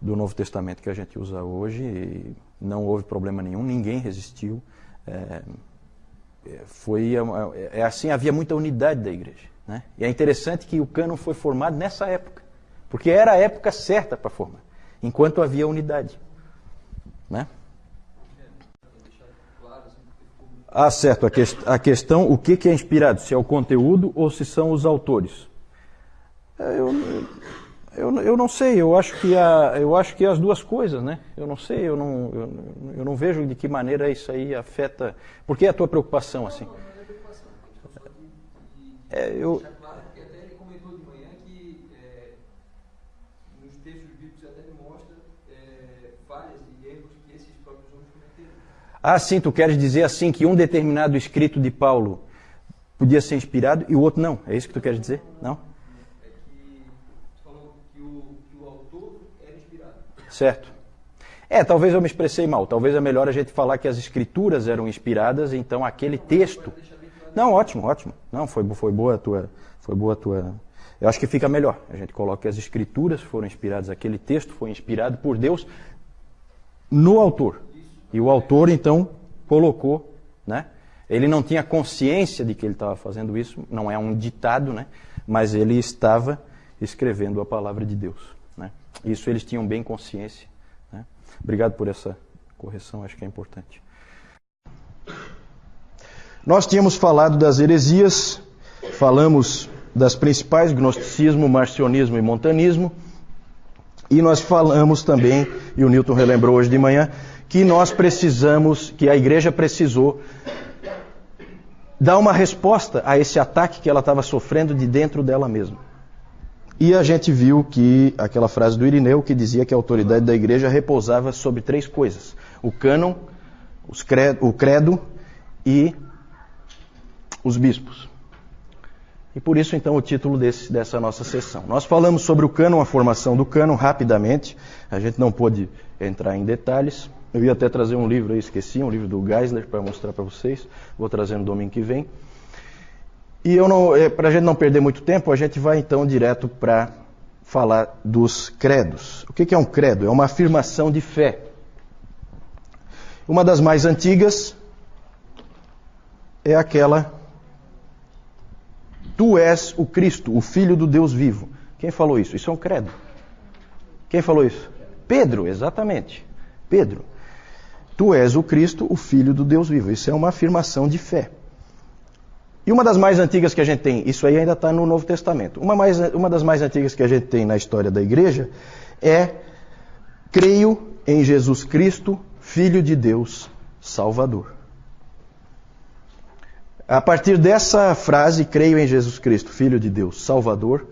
S1: do Novo Testamento que a gente usa hoje. Não houve problema nenhum, ninguém resistiu. É, foi é, é assim havia muita unidade da igreja. Né? E é interessante que o cânon foi formado nessa época. Porque era a época certa para formar, enquanto havia unidade. Né? Ah, certo. A, a questão, o que, que, é inspirado? Se é o conteúdo ou se são os autores? É, eu, eu, eu não sei. Eu acho que a, eu acho que as duas coisas, né? Eu não sei. Eu não, eu, eu não vejo de que maneira isso aí afeta. Por que a tua preocupação assim? É, eu Ah, sim, tu queres dizer assim que um determinado escrito de Paulo podia ser inspirado e o outro não. É isso que tu queres dizer? Não? É que tu falou que o, que o autor era inspirado. Certo. É, talvez eu me expressei mal. Talvez é melhor a gente falar que as escrituras eram inspiradas, então aquele texto. Não, ótimo, ótimo. Não, foi, foi boa a tua, foi boa tua. Eu acho que fica melhor. A gente coloca que as escrituras foram inspiradas, aquele texto foi inspirado por Deus no autor. E o autor, então, colocou, né? Ele não tinha consciência de que ele estava fazendo isso, não é um ditado, né? Mas ele estava escrevendo a palavra de Deus. Isso eles tinham bem consciência. Né? Obrigado por essa correção, acho que é importante. Nós tínhamos falado das heresias, falamos das principais, gnosticismo, marcionismo e montanismo, e nós falamos também, e o Newton relembrou hoje de manhã, que nós precisamos, que a igreja precisou dar uma resposta a esse ataque que ela estava sofrendo de dentro dela mesma. E a gente viu que aquela frase do Irineu que dizia que a autoridade da igreja repousava sobre três coisas: o cânon, credo, o credo e os bispos. E por isso, então, o título desse, dessa nossa sessão. Nós falamos sobre o cânon, a formação do cânon, rapidamente. A gente não pôde entrar em detalhes. Eu ia até trazer um livro aí, esqueci, um livro do Geisler para mostrar para vocês. Vou trazer no domingo que vem. E eu não, é, para a gente não perder muito tempo, a gente vai então direto para falar dos credos. O que é um credo? É uma afirmação de fé. Uma das mais antigas é aquela: Tu és o Cristo, o Filho do Deus vivo. Quem falou isso? Isso é um credo. Quem falou isso? Pedro, exatamente. Pedro. Tu és o Cristo, o Filho do Deus vivo. Isso é uma afirmação de fé. E uma das mais antigas que a gente tem, isso aí ainda está no Novo Testamento. Uma, mais, uma das mais antigas que a gente tem na história da igreja é: creio em Jesus Cristo, Filho de Deus, Salvador. A partir dessa frase, creio em Jesus Cristo, Filho de Deus, Salvador,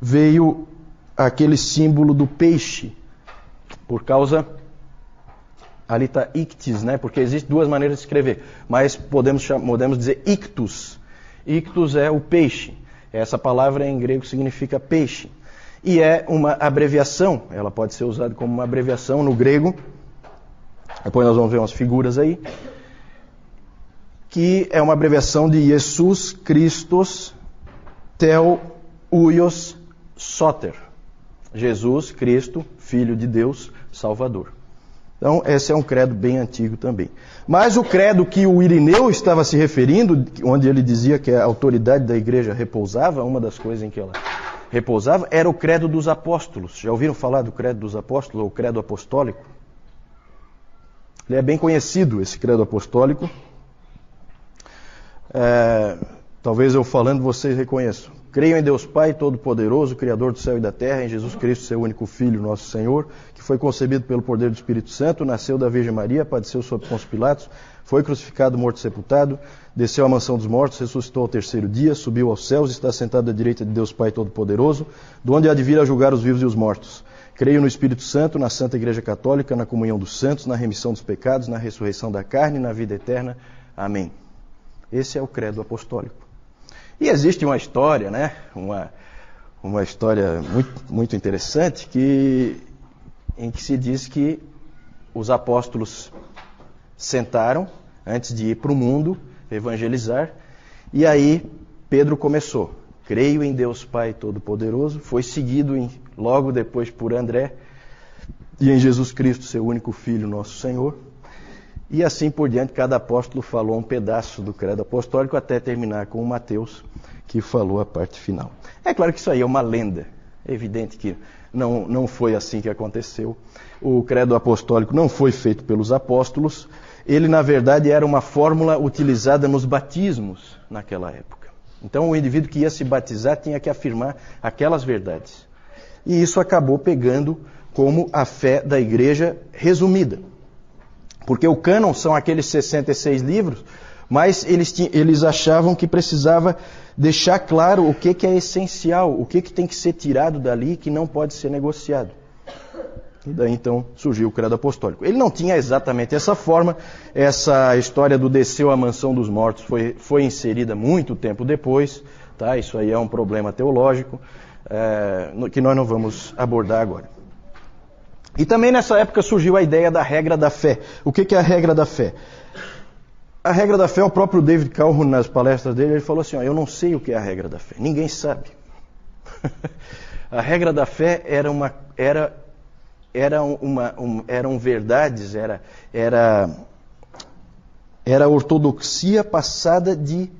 S1: veio aquele símbolo do peixe, por causa. Ali está ictis, né? Porque existem duas maneiras de escrever, mas podemos, podemos dizer ictus. Ictus é o peixe. Essa palavra em grego significa peixe. E é uma abreviação, ela pode ser usada como uma abreviação no grego. Depois nós vamos ver umas figuras aí. Que é uma abreviação de Jesus Christos Uios Soter. Jesus Cristo, Filho de Deus, Salvador. Então, esse é um credo bem antigo também. Mas o credo que o Irineu estava se referindo, onde ele dizia que a autoridade da igreja repousava, uma das coisas em que ela repousava, era o credo dos apóstolos. Já ouviram falar do credo dos apóstolos, ou credo apostólico? Ele é bem conhecido, esse credo apostólico. É, talvez eu falando vocês reconheçam. Creio em Deus Pai Todo-Poderoso, Criador do céu e da terra, em Jesus Cristo, seu único Filho, nosso Senhor, que foi concebido pelo poder do Espírito Santo, nasceu da Virgem Maria, padeceu sob Pôncio Pilatos, foi crucificado, morto e sepultado, desceu à mansão dos mortos, ressuscitou ao terceiro dia, subiu aos céus e está sentado à direita de Deus Pai Todo-Poderoso, do onde há de vir a julgar os vivos e os mortos. Creio no Espírito Santo, na Santa Igreja Católica, na comunhão dos santos, na remissão dos pecados, na ressurreição da carne e na vida eterna. Amém. Esse é o credo apostólico. E existe uma história, né? Uma, uma história muito, muito interessante que, em que se diz que os apóstolos sentaram antes de ir para o mundo evangelizar, e aí Pedro começou. Creio em Deus Pai Todo-Poderoso, foi seguido em, logo depois por André, e em Jesus Cristo, seu único Filho, nosso Senhor. E assim por diante, cada apóstolo falou um pedaço do credo apostólico até terminar com o Mateus, que falou a parte final. É claro que isso aí é uma lenda. É evidente que não, não foi assim que aconteceu. O credo apostólico não foi feito pelos apóstolos. Ele, na verdade, era uma fórmula utilizada nos batismos naquela época. Então, o indivíduo que ia se batizar tinha que afirmar aquelas verdades. E isso acabou pegando como a fé da igreja resumida. Porque o cânon são aqueles 66 livros, mas eles, eles achavam que precisava deixar claro o que, que é essencial, o que, que tem que ser tirado dali que não pode ser negociado. E daí então surgiu o credo apostólico. Ele não tinha exatamente essa forma, essa história do desceu à mansão dos mortos foi, foi inserida muito tempo depois, tá? isso aí é um problema teológico é, que nós não vamos abordar agora. E também nessa época surgiu a ideia da regra da fé. O que é a regra da fé? A regra da fé, o próprio David Calhoun, nas palestras dele, ele falou assim: ó, Eu não sei o que é a regra da fé, ninguém sabe. a regra da fé era uma, era, era uma, um, eram verdades, era, era, era ortodoxia passada de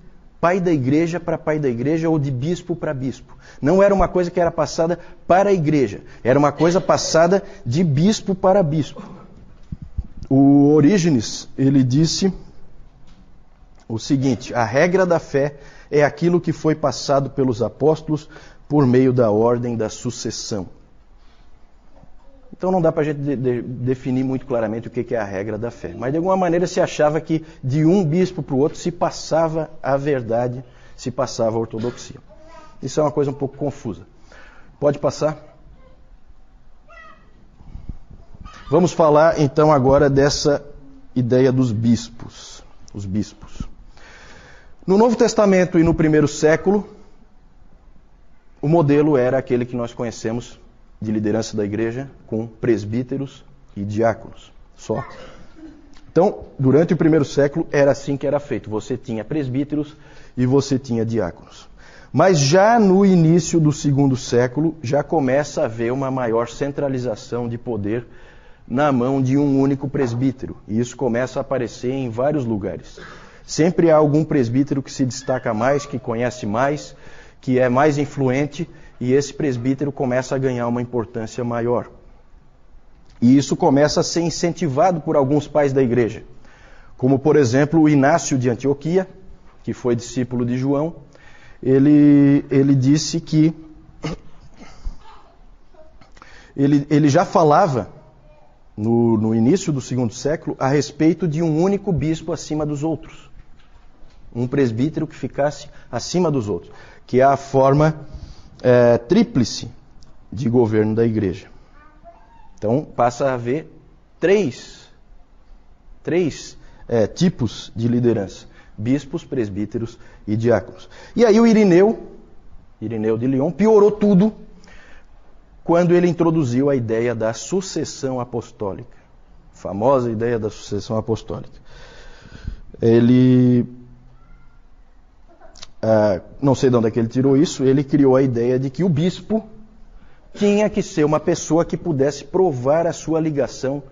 S1: pai da igreja para pai da igreja ou de bispo para bispo. Não era uma coisa que era passada para a igreja, era uma coisa passada de bispo para bispo. O Orígenes, ele disse o seguinte: a regra da fé é aquilo que foi passado pelos apóstolos por meio da ordem da sucessão. Então não dá para a gente de, de, definir muito claramente o que, que é a regra da fé. Mas de alguma maneira se achava que de um bispo para o outro se passava a verdade, se passava a ortodoxia. Isso é uma coisa um pouco confusa. Pode passar? Vamos falar então agora dessa ideia dos bispos. Os bispos. No Novo Testamento e no primeiro século, o modelo era aquele que nós conhecemos de liderança da igreja com presbíteros e diáconos só. Então, durante o primeiro século era assim que era feito. Você tinha presbíteros e você tinha diáconos. Mas já no início do segundo século, já começa a haver uma maior centralização de poder na mão de um único presbítero. E isso começa a aparecer em vários lugares. Sempre há algum presbítero que se destaca mais, que conhece mais, que é mais influente, e esse presbítero começa a ganhar uma importância maior. E isso começa a ser incentivado por alguns pais da igreja, como por exemplo o Inácio de Antioquia, que foi discípulo de João, ele, ele disse que ele, ele já falava no, no início do segundo século a respeito de um único bispo acima dos outros. Um presbítero que ficasse acima dos outros, que é a forma é, tríplice de governo da igreja. Então passa a haver três, três é, tipos de liderança bispos, presbíteros e diáconos. E aí o Irineu, Irineu de Lyon, piorou tudo quando ele introduziu a ideia da sucessão apostólica. A famosa ideia da sucessão apostólica. Ele. Ah, não sei de onde é que ele tirou isso, ele criou a ideia de que o bispo tinha que ser uma pessoa que pudesse provar a sua ligação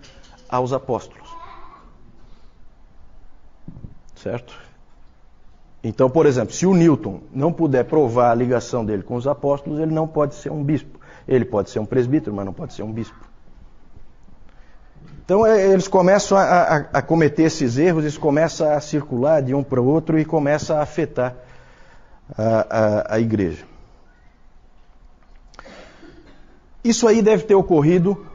S1: aos apóstolos. Certo? Então, por exemplo, se o Newton não puder provar a ligação dele com os apóstolos, ele não pode ser um bispo. Ele pode ser um presbítero, mas não pode ser um bispo. Então, é, eles começam a, a, a cometer esses erros, isso começa a circular de um para o outro e começa a afetar a, a igreja. Isso aí deve ter ocorrido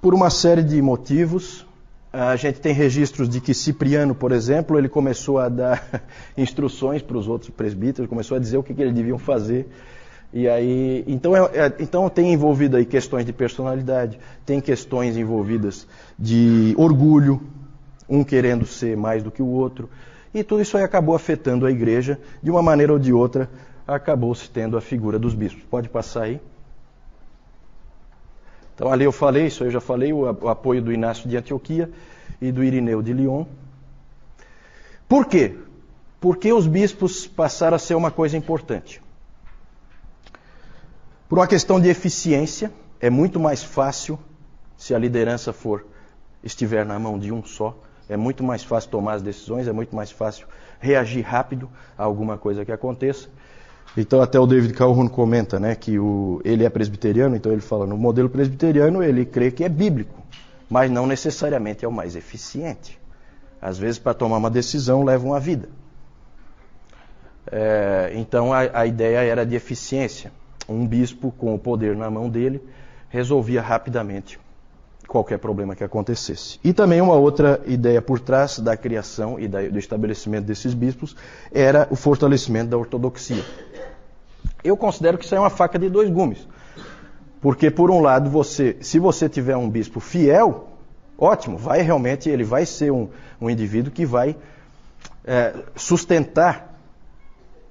S1: por uma série de motivos. A gente tem registros de que Cipriano, por exemplo, ele começou a dar instruções para os outros presbíteros, começou a dizer o que, que eles deviam fazer. E aí, então, é, é, então tem envolvido aí questões de personalidade, tem questões envolvidas de orgulho, um querendo ser mais do que o outro. E tudo isso aí acabou afetando a igreja, de uma maneira ou de outra, acabou se tendo a figura dos bispos. Pode passar aí. Então ali eu falei, isso eu já falei, o apoio do Inácio de Antioquia e do Irineu de Lyon. Por quê? Porque os bispos passaram a ser uma coisa importante. Por uma questão de eficiência, é muito mais fácil se a liderança for estiver na mão de um só, é muito mais fácil tomar as decisões, é muito mais fácil reagir rápido a alguma coisa que aconteça. Então até o David Calhoun comenta, né, que o, ele é presbiteriano, então ele fala no modelo presbiteriano ele crê que é bíblico, mas não necessariamente é o mais eficiente. Às vezes para tomar uma decisão leva uma vida. É, então a, a ideia era de eficiência. Um bispo com o poder na mão dele resolvia rapidamente qualquer problema que acontecesse. E também uma outra ideia por trás da criação e do estabelecimento desses bispos era o fortalecimento da ortodoxia. Eu considero que isso é uma faca de dois gumes. Porque, por um lado, você, se você tiver um bispo fiel, ótimo, vai realmente, ele vai ser um, um indivíduo que vai é, sustentar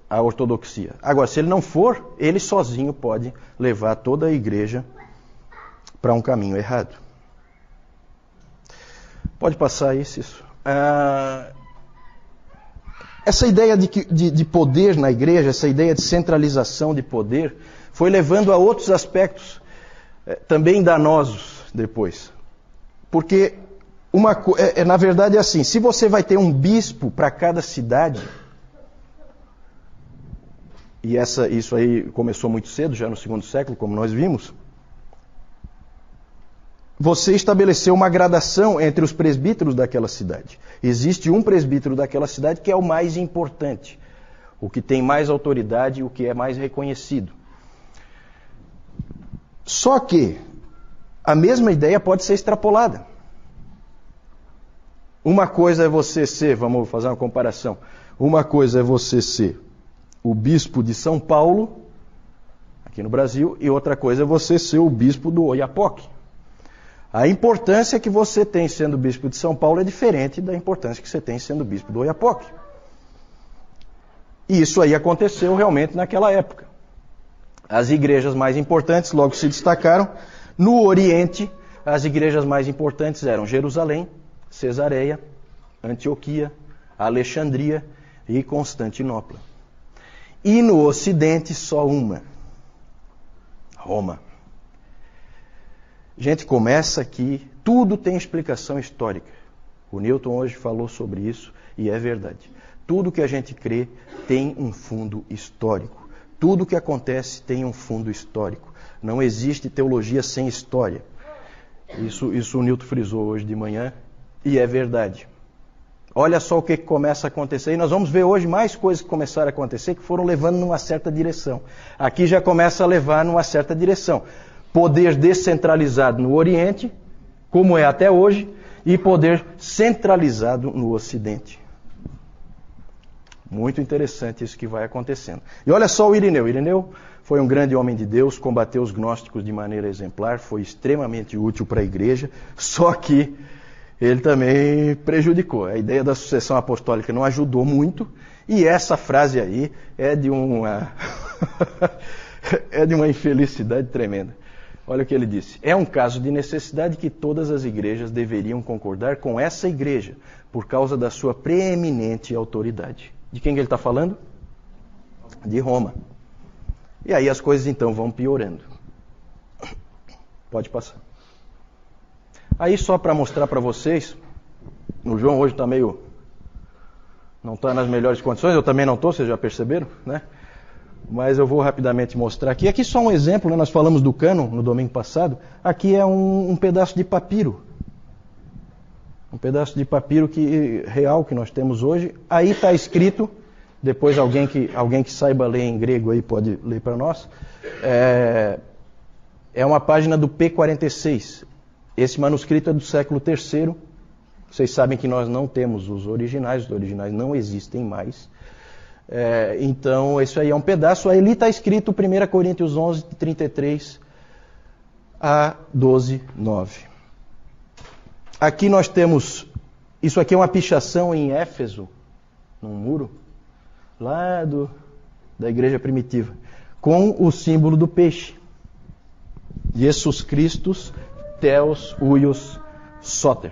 S1: a ortodoxia. Agora, se ele não for, ele sozinho pode levar toda a igreja para um caminho errado. Pode passar isso. Ah, essa ideia de, de, de, poder na igreja, essa ideia de centralização de poder, foi levando a outros aspectos eh, também danosos depois. Porque, uma, é, é, na verdade, é assim: se você vai ter um bispo para cada cidade, e essa, isso aí começou muito cedo, já no segundo século, como nós vimos, você estabeleceu uma gradação entre os presbíteros daquela cidade. Existe um presbítero daquela cidade que é o mais importante, o que tem mais autoridade, o que é mais reconhecido. Só que a mesma ideia pode ser extrapolada. Uma coisa é você ser, vamos fazer uma comparação. Uma coisa é você ser o bispo de São Paulo, aqui no Brasil, e outra coisa é você ser o bispo do Oiapoque. A importância que você tem sendo bispo de São Paulo é diferente da importância que você tem sendo bispo do Oiapoque. E isso aí aconteceu realmente naquela época. As igrejas mais importantes logo se destacaram. No Oriente, as igrejas mais importantes eram Jerusalém, Cesareia, Antioquia, Alexandria e Constantinopla. e no Ocidente só uma: Roma. Gente, começa aqui, tudo tem explicação histórica. O Newton hoje falou sobre isso e é verdade. Tudo que a gente crê tem um fundo histórico. Tudo que acontece tem um fundo histórico. Não existe teologia sem história. Isso, isso o Newton frisou hoje de manhã e é verdade. Olha só o que começa a acontecer. E nós vamos ver hoje mais coisas que começaram a acontecer que foram levando numa certa direção. Aqui já começa a levar numa certa direção. Poder descentralizado no Oriente, como é até hoje, e poder centralizado no Ocidente. Muito interessante isso que vai acontecendo. E olha só o Irineu. Irineu foi um grande homem de Deus, combateu os gnósticos de maneira exemplar, foi extremamente útil para a igreja, só que ele também prejudicou. A ideia da sucessão apostólica não ajudou muito, e essa frase aí é de uma é de uma infelicidade tremenda. Olha o que ele disse: "É um caso de necessidade que todas as igrejas deveriam concordar com essa igreja, por causa da sua preeminente autoridade." De quem que ele está falando? De Roma. E aí as coisas então vão piorando. Pode passar. Aí só para mostrar para vocês, o João hoje está meio. não está nas melhores condições, eu também não estou, vocês já perceberam, né? Mas eu vou rapidamente mostrar aqui. Aqui só um exemplo, né? nós falamos do cano no domingo passado. Aqui é um, um pedaço de papiro. Um pedaço de papiro que, real que nós temos hoje. Aí está escrito, depois alguém que, alguém que saiba ler em grego aí pode ler para nós. É, é uma página do P46. Esse manuscrito é do século III. Vocês sabem que nós não temos os originais, os originais não existem mais. É, então, isso aí é um pedaço. Aí ali está escrito 1 Coríntios 11, 33 a 12, 9. Aqui nós temos, isso aqui é uma pichação em Éfeso, num muro, lá do, da igreja primitiva, com o símbolo do peixe. Jesus Christus Theos Uios Soter.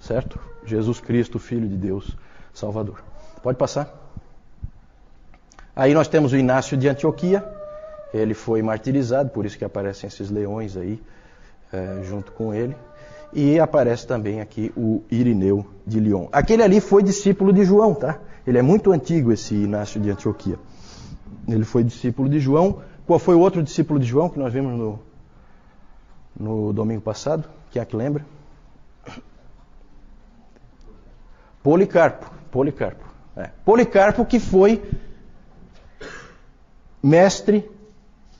S1: Certo? Jesus Cristo, Filho de Deus, Salvador. Pode passar. Aí nós temos o Inácio de Antioquia. Ele foi martirizado, por isso que aparecem esses leões aí é, junto com ele. E aparece também aqui o Irineu de Lyon. Aquele ali foi discípulo de João, tá? Ele é muito antigo, esse Inácio de Antioquia. Ele foi discípulo de João. Qual foi o outro discípulo de João que nós vimos no, no domingo passado. Quem é que lembra? Policarpo. Policarpo. É. Policarpo que foi mestre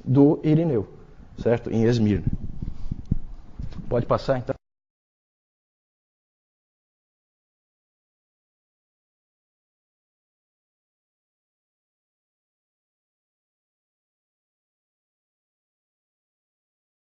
S1: do Irineu, certo? Em Esmirna. Pode passar então.